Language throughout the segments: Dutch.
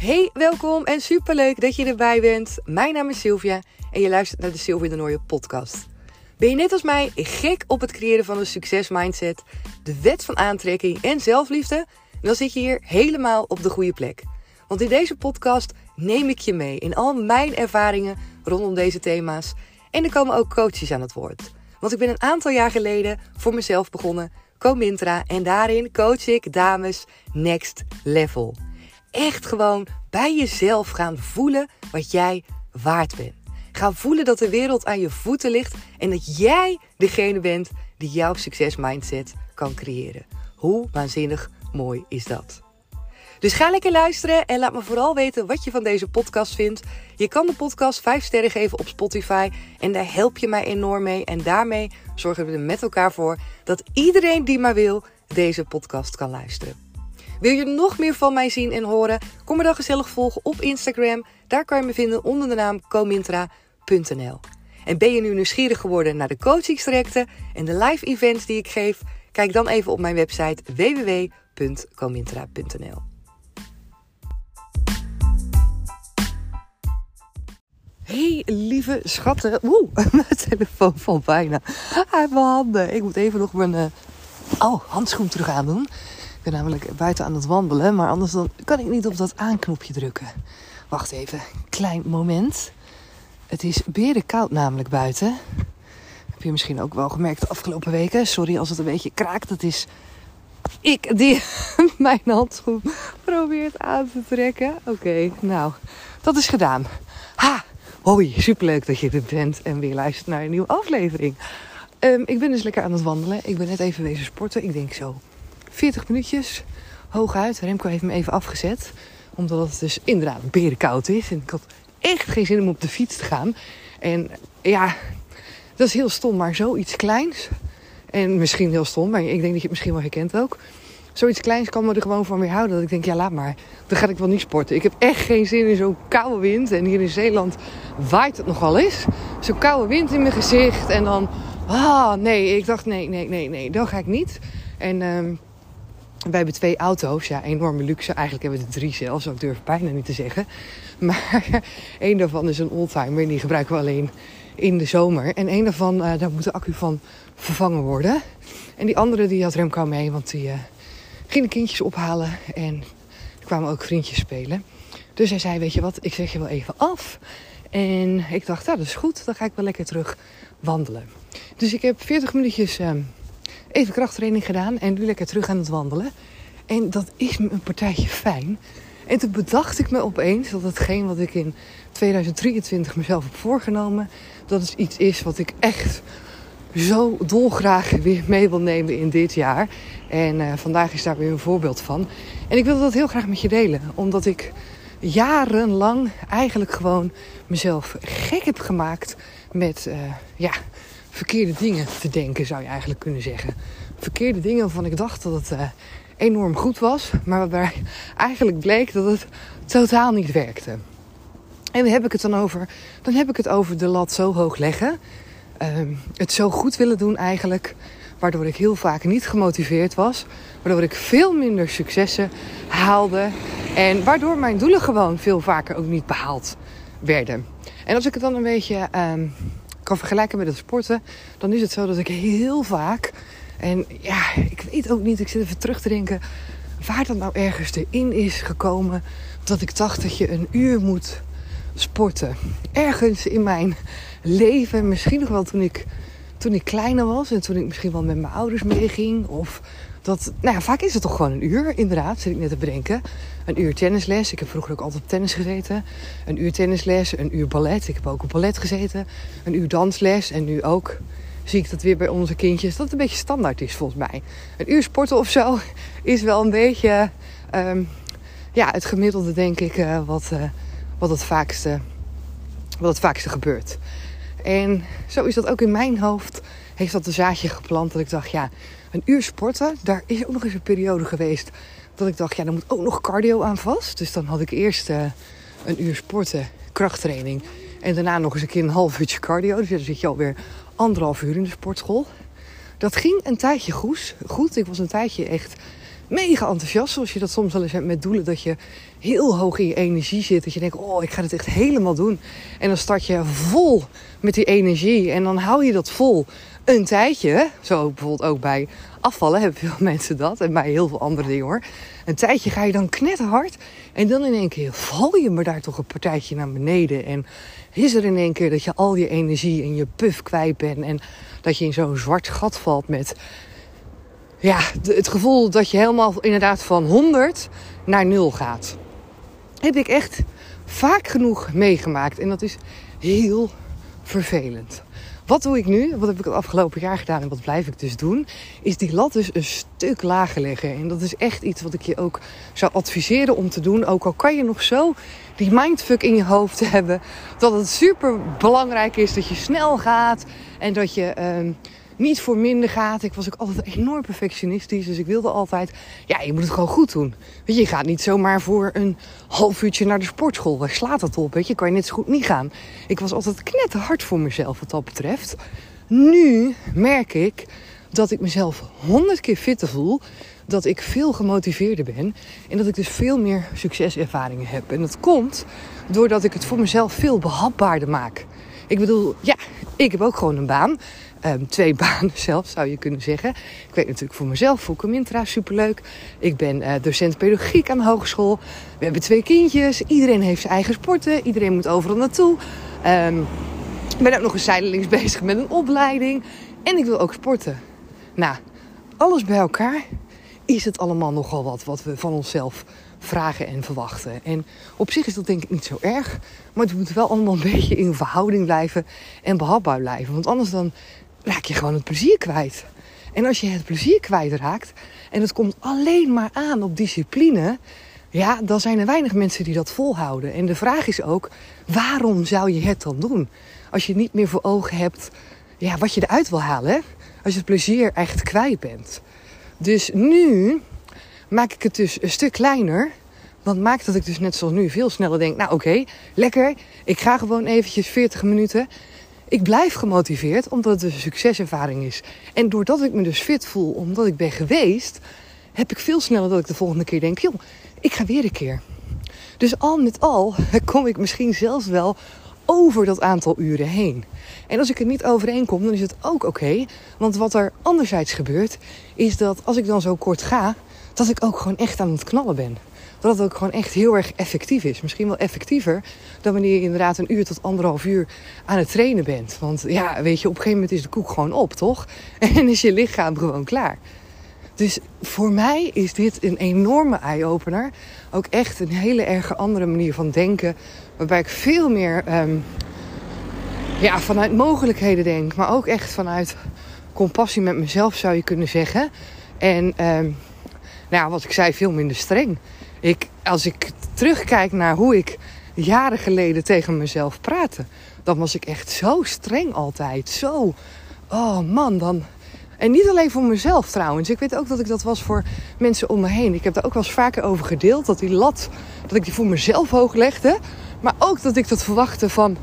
Hey, welkom en superleuk dat je erbij bent. Mijn naam is Sylvia en je luistert naar de Sylvia de Nooie podcast. Ben je net als mij gek op het creëren van een succesmindset, de wet van aantrekking en zelfliefde? Dan zit je hier helemaal op de goede plek. Want in deze podcast neem ik je mee in al mijn ervaringen rondom deze thema's. En er komen ook coaches aan het woord. Want ik ben een aantal jaar geleden voor mezelf begonnen, Comintra, en daarin coach ik dames next level. Echt gewoon bij jezelf gaan voelen wat jij waard bent. Gaan voelen dat de wereld aan je voeten ligt en dat jij degene bent die jouw succesmindset kan creëren. Hoe waanzinnig mooi is dat? Dus ga lekker luisteren en laat me vooral weten wat je van deze podcast vindt. Je kan de podcast 5 sterren geven op Spotify en daar help je mij enorm mee. En daarmee zorgen we er met elkaar voor dat iedereen die maar wil deze podcast kan luisteren. Wil je nog meer van mij zien en horen? Kom me dan gezellig volgen op Instagram. Daar kan je me vinden onder de naam comintra.nl. En ben je nu nieuwsgierig geworden naar de coachingstrajecten en de live events die ik geef? Kijk dan even op mijn website www.comintra.nl. Hey lieve schatten. Oeh, mijn telefoon valt bijna uit mijn handen. Ik moet even nog mijn uh, oh, handschoen terug aandoen. Ik ben namelijk buiten aan het wandelen, maar anders dan kan ik niet op dat aanknopje drukken. Wacht even, klein moment. Het is koud namelijk buiten. Heb je misschien ook wel gemerkt de afgelopen weken. Sorry als het een beetje kraakt. Dat is ik die mijn handschoen probeert aan te trekken. Oké, nou, dat is gedaan. Ha! Hoi, superleuk dat je er bent en weer luistert naar een nieuwe aflevering. Um, ik ben dus lekker aan het wandelen. Ik ben net even wezen sporten. Ik denk zo 40 minuutjes hooguit. Remco heeft me even afgezet. Omdat het dus inderdaad berenkoud is. En ik had echt geen zin om op de fiets te gaan. En ja, dat is heel stom, maar zoiets kleins. En misschien heel stom, maar ik denk dat je het misschien wel herkent ook. Zoiets kleins kan me er gewoon van weer houden. Dat ik denk, ja laat maar. Dan ga ik wel niet sporten. Ik heb echt geen zin in zo'n koude wind. En hier in Zeeland waait het nogal eens. Zo'n koude wind in mijn gezicht. En dan, ah nee. Ik dacht, nee, nee, nee, nee. Dat ga ik niet. En... Um, wij hebben twee auto's, ja, enorme luxe. Eigenlijk hebben we er drie zelfs, ik durf bijna niet te zeggen. Maar één daarvan is een oldtimer en die gebruiken we alleen in de zomer. En één daarvan, uh, daar moet de accu van vervangen worden. En die andere die had Remco mee, want die uh, ging de kindjes ophalen en er kwamen ook vriendjes spelen. Dus hij zei, weet je wat, ik zeg je wel even af. En ik dacht, nou, dat is goed, dan ga ik wel lekker terug wandelen. Dus ik heb 40 minuutjes... Uh, even krachttraining gedaan en nu lekker terug aan het wandelen. En dat is me een partijtje fijn. En toen bedacht ik me opeens dat hetgeen wat ik in 2023 mezelf heb voorgenomen, dat is iets is wat ik echt zo dolgraag weer mee wil nemen in dit jaar. En uh, vandaag is daar weer een voorbeeld van. En ik wil dat heel graag met je delen, omdat ik jarenlang eigenlijk gewoon mezelf gek heb gemaakt met uh, ja, verkeerde dingen te denken, zou je eigenlijk kunnen zeggen. Verkeerde dingen waarvan ik dacht dat het uh, enorm goed was, maar waarbij eigenlijk bleek dat het totaal niet werkte. En waar heb ik het dan over? Dan heb ik het over de lat zo hoog leggen. Uh, het zo goed willen doen eigenlijk. Waardoor ik heel vaak niet gemotiveerd was. Waardoor ik veel minder successen haalde. En waardoor mijn doelen gewoon veel vaker ook niet behaald werden. En als ik het dan een beetje uh, kan vergelijken met het sporten, dan is het zo dat ik heel vaak. En ja, ik weet ook niet, ik zit even terug te denken waar dat nou ergens erin is gekomen. Dat ik dacht dat je een uur moet sporten. Ergens in mijn leven, misschien nog wel toen ik, toen ik kleiner was en toen ik misschien wel met mijn ouders meeging. Of dat, nou ja, vaak is het toch gewoon een uur, inderdaad, zit ik net te bedenken. Een uur tennisles. Ik heb vroeger ook altijd op tennis gezeten. Een uur tennisles, een uur ballet. Ik heb ook op ballet gezeten. Een uur dansles. En nu ook zie ik dat weer bij onze kindjes. Dat het een beetje standaard is volgens mij. Een uur sporten of zo is wel een beetje um, ja, het gemiddelde, denk ik, uh, wat, uh, wat, het vaakste, wat het vaakste gebeurt. En zo is dat ook in mijn hoofd. Heeft dat een zaadje geplant dat ik dacht, ja, een uur sporten. Daar is ook nog eens een periode geweest dat ik dacht, ja, dan moet ook nog cardio aan vast. Dus dan had ik eerst uh, een uur sporten, krachttraining. En daarna nog eens een keer een half uurtje cardio. Dus dan zit je alweer anderhalf uur in de sportschool. Dat ging een tijdje goed. goed. Ik was een tijdje echt mega enthousiast. Zoals je dat soms wel eens hebt met doelen. Dat je heel hoog in je energie zit. Dat je denkt, oh, ik ga het echt helemaal doen. En dan start je vol met die energie. En dan hou je dat vol een tijdje. Zo bijvoorbeeld ook bij afvallen hebben veel mensen dat. En bij heel veel andere dingen hoor. Een tijdje ga je dan knetterhard. En dan in één keer val je me daar toch een partijtje naar beneden. En is er in één keer dat je al je energie en je puff kwijt bent. En dat je in zo'n zwart gat valt met ja, het gevoel dat je helemaal inderdaad van 100 naar 0 gaat. Heb ik echt vaak genoeg meegemaakt. En dat is heel vervelend. Wat doe ik nu? Wat heb ik het afgelopen jaar gedaan en wat blijf ik dus doen? Is die lat dus een stuk lager leggen. En dat is echt iets wat ik je ook zou adviseren om te doen. Ook al kan je nog zo die mindfuck in je hoofd hebben. Dat het super belangrijk is dat je snel gaat. En dat je... Uh, niet voor minder gaat. Ik was ook altijd enorm perfectionistisch. Dus ik wilde altijd, ja, je moet het gewoon goed doen. Weet je, je gaat niet zomaar voor een half uurtje naar de sportschool. Waar slaat dat op? Weet je, kan je net zo goed niet gaan. Ik was altijd knetterhard voor mezelf wat dat betreft. Nu merk ik dat ik mezelf honderd keer fitter voel. Dat ik veel gemotiveerder ben. En dat ik dus veel meer succeservaringen heb. En dat komt doordat ik het voor mezelf veel behapbaarder maak. Ik bedoel, ja, ik heb ook gewoon een baan. Um, twee banen zelf, zou je kunnen zeggen. Ik weet natuurlijk voor mezelf, voor Comintra, superleuk. Ik ben uh, docent pedagogiek aan de hogeschool. We hebben twee kindjes. Iedereen heeft zijn eigen sporten. Iedereen moet overal naartoe. Um, ik ben ook nog eens zijdelings bezig met een opleiding. En ik wil ook sporten. Nou, alles bij elkaar is het allemaal nogal wat wat we van onszelf vragen en verwachten. En op zich is dat denk ik niet zo erg. Maar het moet wel allemaal een beetje in verhouding blijven en behapbaar blijven. Want anders dan raak je gewoon het plezier kwijt. En als je het plezier kwijtraakt en het komt alleen maar aan op discipline, ja, dan zijn er weinig mensen die dat volhouden. En de vraag is ook, waarom zou je het dan doen? Als je niet meer voor ogen hebt ja, wat je eruit wil halen. Als je het plezier echt kwijt bent. Dus nu maak ik het dus een stuk kleiner. Want maakt dat ik dus net zoals nu veel sneller denk, nou oké, lekker. Ik ga gewoon eventjes 40 minuten. Ik blijf gemotiveerd omdat het een succeservaring is. En doordat ik me dus fit voel, omdat ik ben geweest, heb ik veel sneller dat ik de volgende keer denk: joh, ik ga weer een keer. Dus al met al kom ik misschien zelfs wel over dat aantal uren heen. En als ik er niet overheen kom, dan is het ook oké. want wat er anderzijds gebeurt, is dat als ik dan zo kort ga, dat ik ook gewoon echt aan het knallen ben dat het ook gewoon echt heel erg effectief is. Misschien wel effectiever dan wanneer je inderdaad een uur tot anderhalf uur aan het trainen bent. Want ja, weet je, op een gegeven moment is de koek gewoon op, toch? En is je lichaam gewoon klaar. Dus voor mij is dit een enorme eye-opener. Ook echt een hele erge andere manier van denken. Waarbij ik veel meer um, ja, vanuit mogelijkheden denk. Maar ook echt vanuit compassie met mezelf zou je kunnen zeggen. En um, nou wat ik zei, veel minder streng. Ik, als ik terugkijk naar hoe ik jaren geleden tegen mezelf praatte, dan was ik echt zo streng altijd. Zo, oh man, dan. En niet alleen voor mezelf trouwens. Ik weet ook dat ik dat was voor mensen om me heen. Ik heb daar ook wel eens vaker over gedeeld. Dat die lat, dat ik die voor mezelf hoog legde. Maar ook dat ik dat verwachtte van,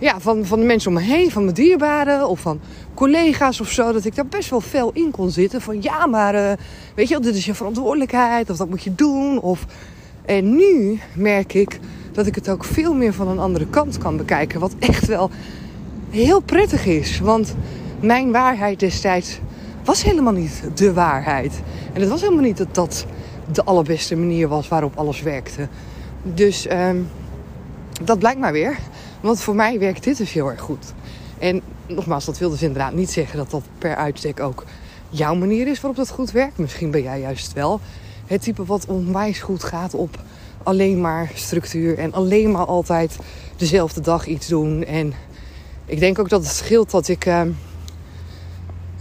ja, van, van de mensen om me heen. Van mijn dierbaren of van collega's of zo. Dat ik daar best wel fel in kon zitten. Van ja, maar uh, weet je, dit is je verantwoordelijkheid. Of dat moet je doen. Of... En nu merk ik dat ik het ook veel meer van een andere kant kan bekijken. Wat echt wel heel prettig is. Want mijn waarheid destijds was helemaal niet de waarheid. En het was helemaal niet dat dat de allerbeste manier was waarop alles werkte. Dus um, dat blijkt maar weer. Want voor mij werkt dit dus heel erg goed. En nogmaals, dat wil dus inderdaad niet zeggen dat dat per uitstek ook jouw manier is waarop dat goed werkt. Misschien ben jij juist wel het type wat onwijs goed gaat op alleen maar structuur en alleen maar altijd dezelfde dag iets doen. En ik denk ook dat het scheelt dat ik. Uh,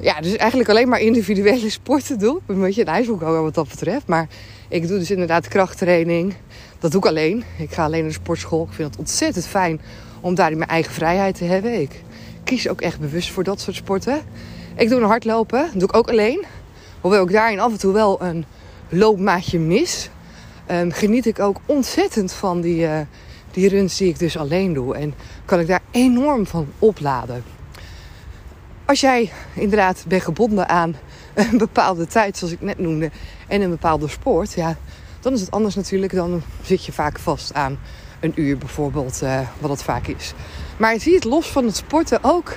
ja, dus eigenlijk alleen maar individuele sporten doe. Een beetje een ijshoekhoger wat dat betreft. Maar ik doe dus inderdaad krachttraining. Dat doe ik alleen. Ik ga alleen naar de sportschool. Ik vind het ontzettend fijn om daarin mijn eigen vrijheid te hebben. Ik kies ook echt bewust voor dat soort sporten. Ik doe een hardlopen. Dat doe ik ook alleen. Hoewel ik daarin af en toe wel een loopmaatje mis. Um, geniet ik ook ontzettend van die, uh, die runs die ik dus alleen doe. En kan ik daar enorm van opladen. Als jij inderdaad bent gebonden aan een bepaalde tijd, zoals ik net noemde, en een bepaalde sport, ja, dan is het anders natuurlijk. Dan zit je vaak vast aan een uur bijvoorbeeld, uh, wat het vaak is. Maar zie het los van het sporten ook.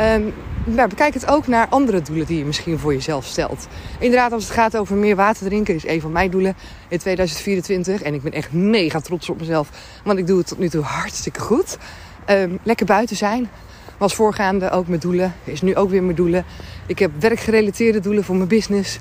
Um, bekijk het ook naar andere doelen die je misschien voor jezelf stelt. Inderdaad, als het gaat over meer water drinken, is een van mijn doelen in 2024. En ik ben echt mega trots op mezelf, want ik doe het tot nu toe hartstikke goed. Um, lekker buiten zijn. Was voorgaande ook mijn doelen. Is nu ook weer mijn doelen. Ik heb werkgerelateerde doelen voor mijn business.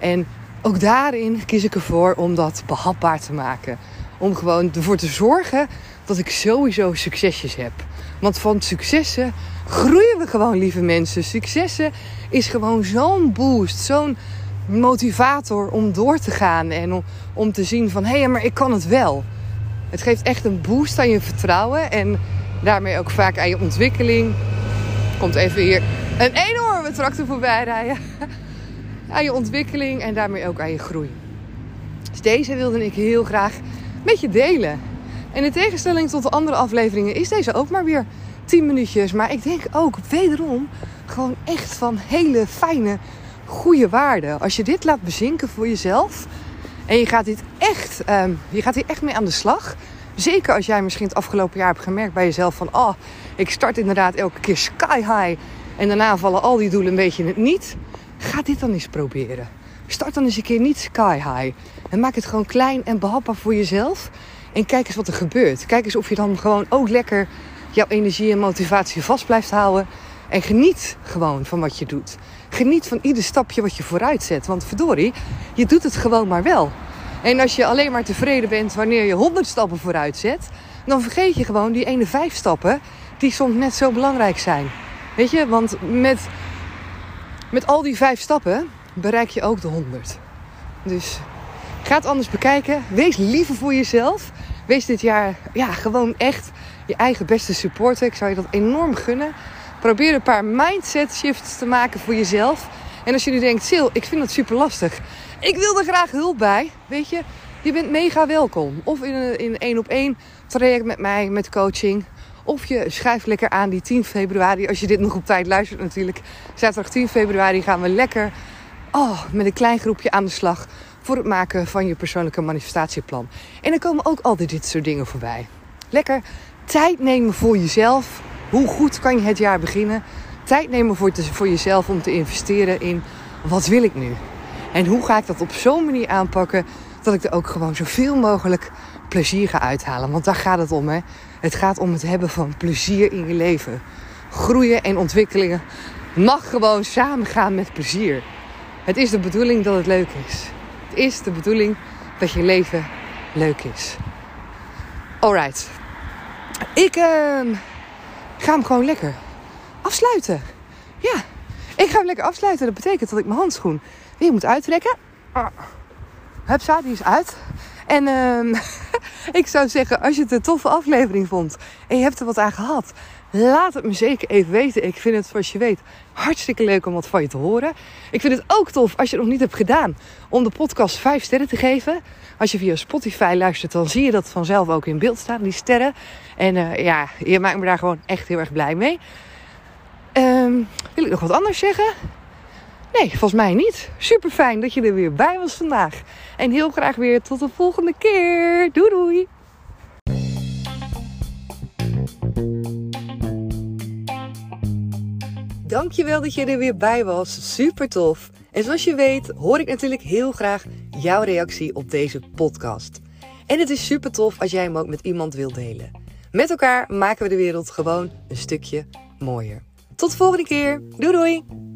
En ook daarin kies ik ervoor om dat behapbaar te maken. Om gewoon ervoor te zorgen dat ik sowieso succesjes heb. Want van successen groeien we gewoon, lieve mensen. Successen is gewoon zo'n boost, zo'n motivator om door te gaan en om, om te zien van hé, hey, maar ik kan het wel. Het geeft echt een boost aan je vertrouwen en daarmee ook vaak aan je ontwikkeling. Komt even hier een enorme tractor voorbij rijden. Aan je ontwikkeling en daarmee ook aan je groei. Dus deze wilde ik heel graag met je delen. En in tegenstelling tot de andere afleveringen is deze ook maar weer 10 minuutjes. Maar ik denk ook wederom gewoon echt van hele fijne, goede waarde. Als je dit laat bezinken voor jezelf en je gaat, dit echt, um, je gaat hier echt mee aan de slag. Zeker als jij misschien het afgelopen jaar hebt gemerkt bij jezelf van... oh, ik start inderdaad elke keer sky high en daarna vallen al die doelen een beetje in het niet. Ga dit dan eens proberen. Start dan eens een keer niet sky high. En maak het gewoon klein en behapbaar voor jezelf. En kijk eens wat er gebeurt. Kijk eens of je dan gewoon ook lekker jouw energie en motivatie vast blijft houden. En geniet gewoon van wat je doet. Geniet van ieder stapje wat je vooruit zet. Want verdorie, je doet het gewoon maar wel. En als je alleen maar tevreden bent wanneer je 100 stappen vooruit zet, dan vergeet je gewoon die ene vijf stappen die soms net zo belangrijk zijn. Weet je, want met, met al die vijf stappen bereik je ook de 100. Dus ga het anders bekijken. Wees liever voor jezelf. Wees dit jaar ja, gewoon echt je eigen beste supporter. Ik zou je dat enorm gunnen. Probeer een paar mindset shifts te maken voor jezelf. En als je nu denkt, Sil, ik vind dat super lastig. Ik wil er graag hulp bij. Weet je, je bent mega welkom. Of in een, in één op één traject met mij, met coaching. Of je schrijft lekker aan die 10 februari. Als je dit nog op tijd luistert natuurlijk. Zaterdag 10 februari gaan we lekker oh, met een klein groepje aan de slag. Voor het maken van je persoonlijke manifestatieplan. En dan komen ook altijd dit soort dingen voorbij. Lekker tijd nemen voor jezelf. Hoe goed kan je het jaar beginnen? Tijd nemen voor, voor jezelf om te investeren in wat wil ik nu? En hoe ga ik dat op zo'n manier aanpakken dat ik er ook gewoon zoveel mogelijk plezier ga uithalen? Want daar gaat het om, hè? Het gaat om het hebben van plezier in je leven. Groeien en ontwikkelingen mag gewoon samengaan met plezier. Het is de bedoeling dat het leuk is. Het is de bedoeling dat je leven leuk is. Alright. Ik uh, ga hem gewoon lekker afsluiten. Ja, ik ga hem lekker afsluiten. Dat betekent dat ik mijn handschoen weer moet uittrekken. Ah. Hupsa, die is uit. En uh, ik zou zeggen, als je het een toffe aflevering vond en je hebt er wat aan gehad, laat het me zeker even weten. Ik vind het, zoals je weet, hartstikke leuk om wat van je te horen. Ik vind het ook tof als je het nog niet hebt gedaan om de podcast 5 sterren te geven. Als je via Spotify luistert, dan zie je dat vanzelf ook in beeld staan, die sterren. En uh, ja, je maakt me daar gewoon echt heel erg blij mee. Um, wil ik nog wat anders zeggen? Nee, volgens mij niet. Super fijn dat je er weer bij was vandaag. En heel graag weer tot de volgende keer. Doei doei! Dankjewel dat je er weer bij was. Super tof. En zoals je weet hoor ik natuurlijk heel graag jouw reactie op deze podcast. En het is super tof als jij hem ook met iemand wilt delen. Met elkaar maken we de wereld gewoon een stukje mooier. Tot de volgende keer. Doei doei!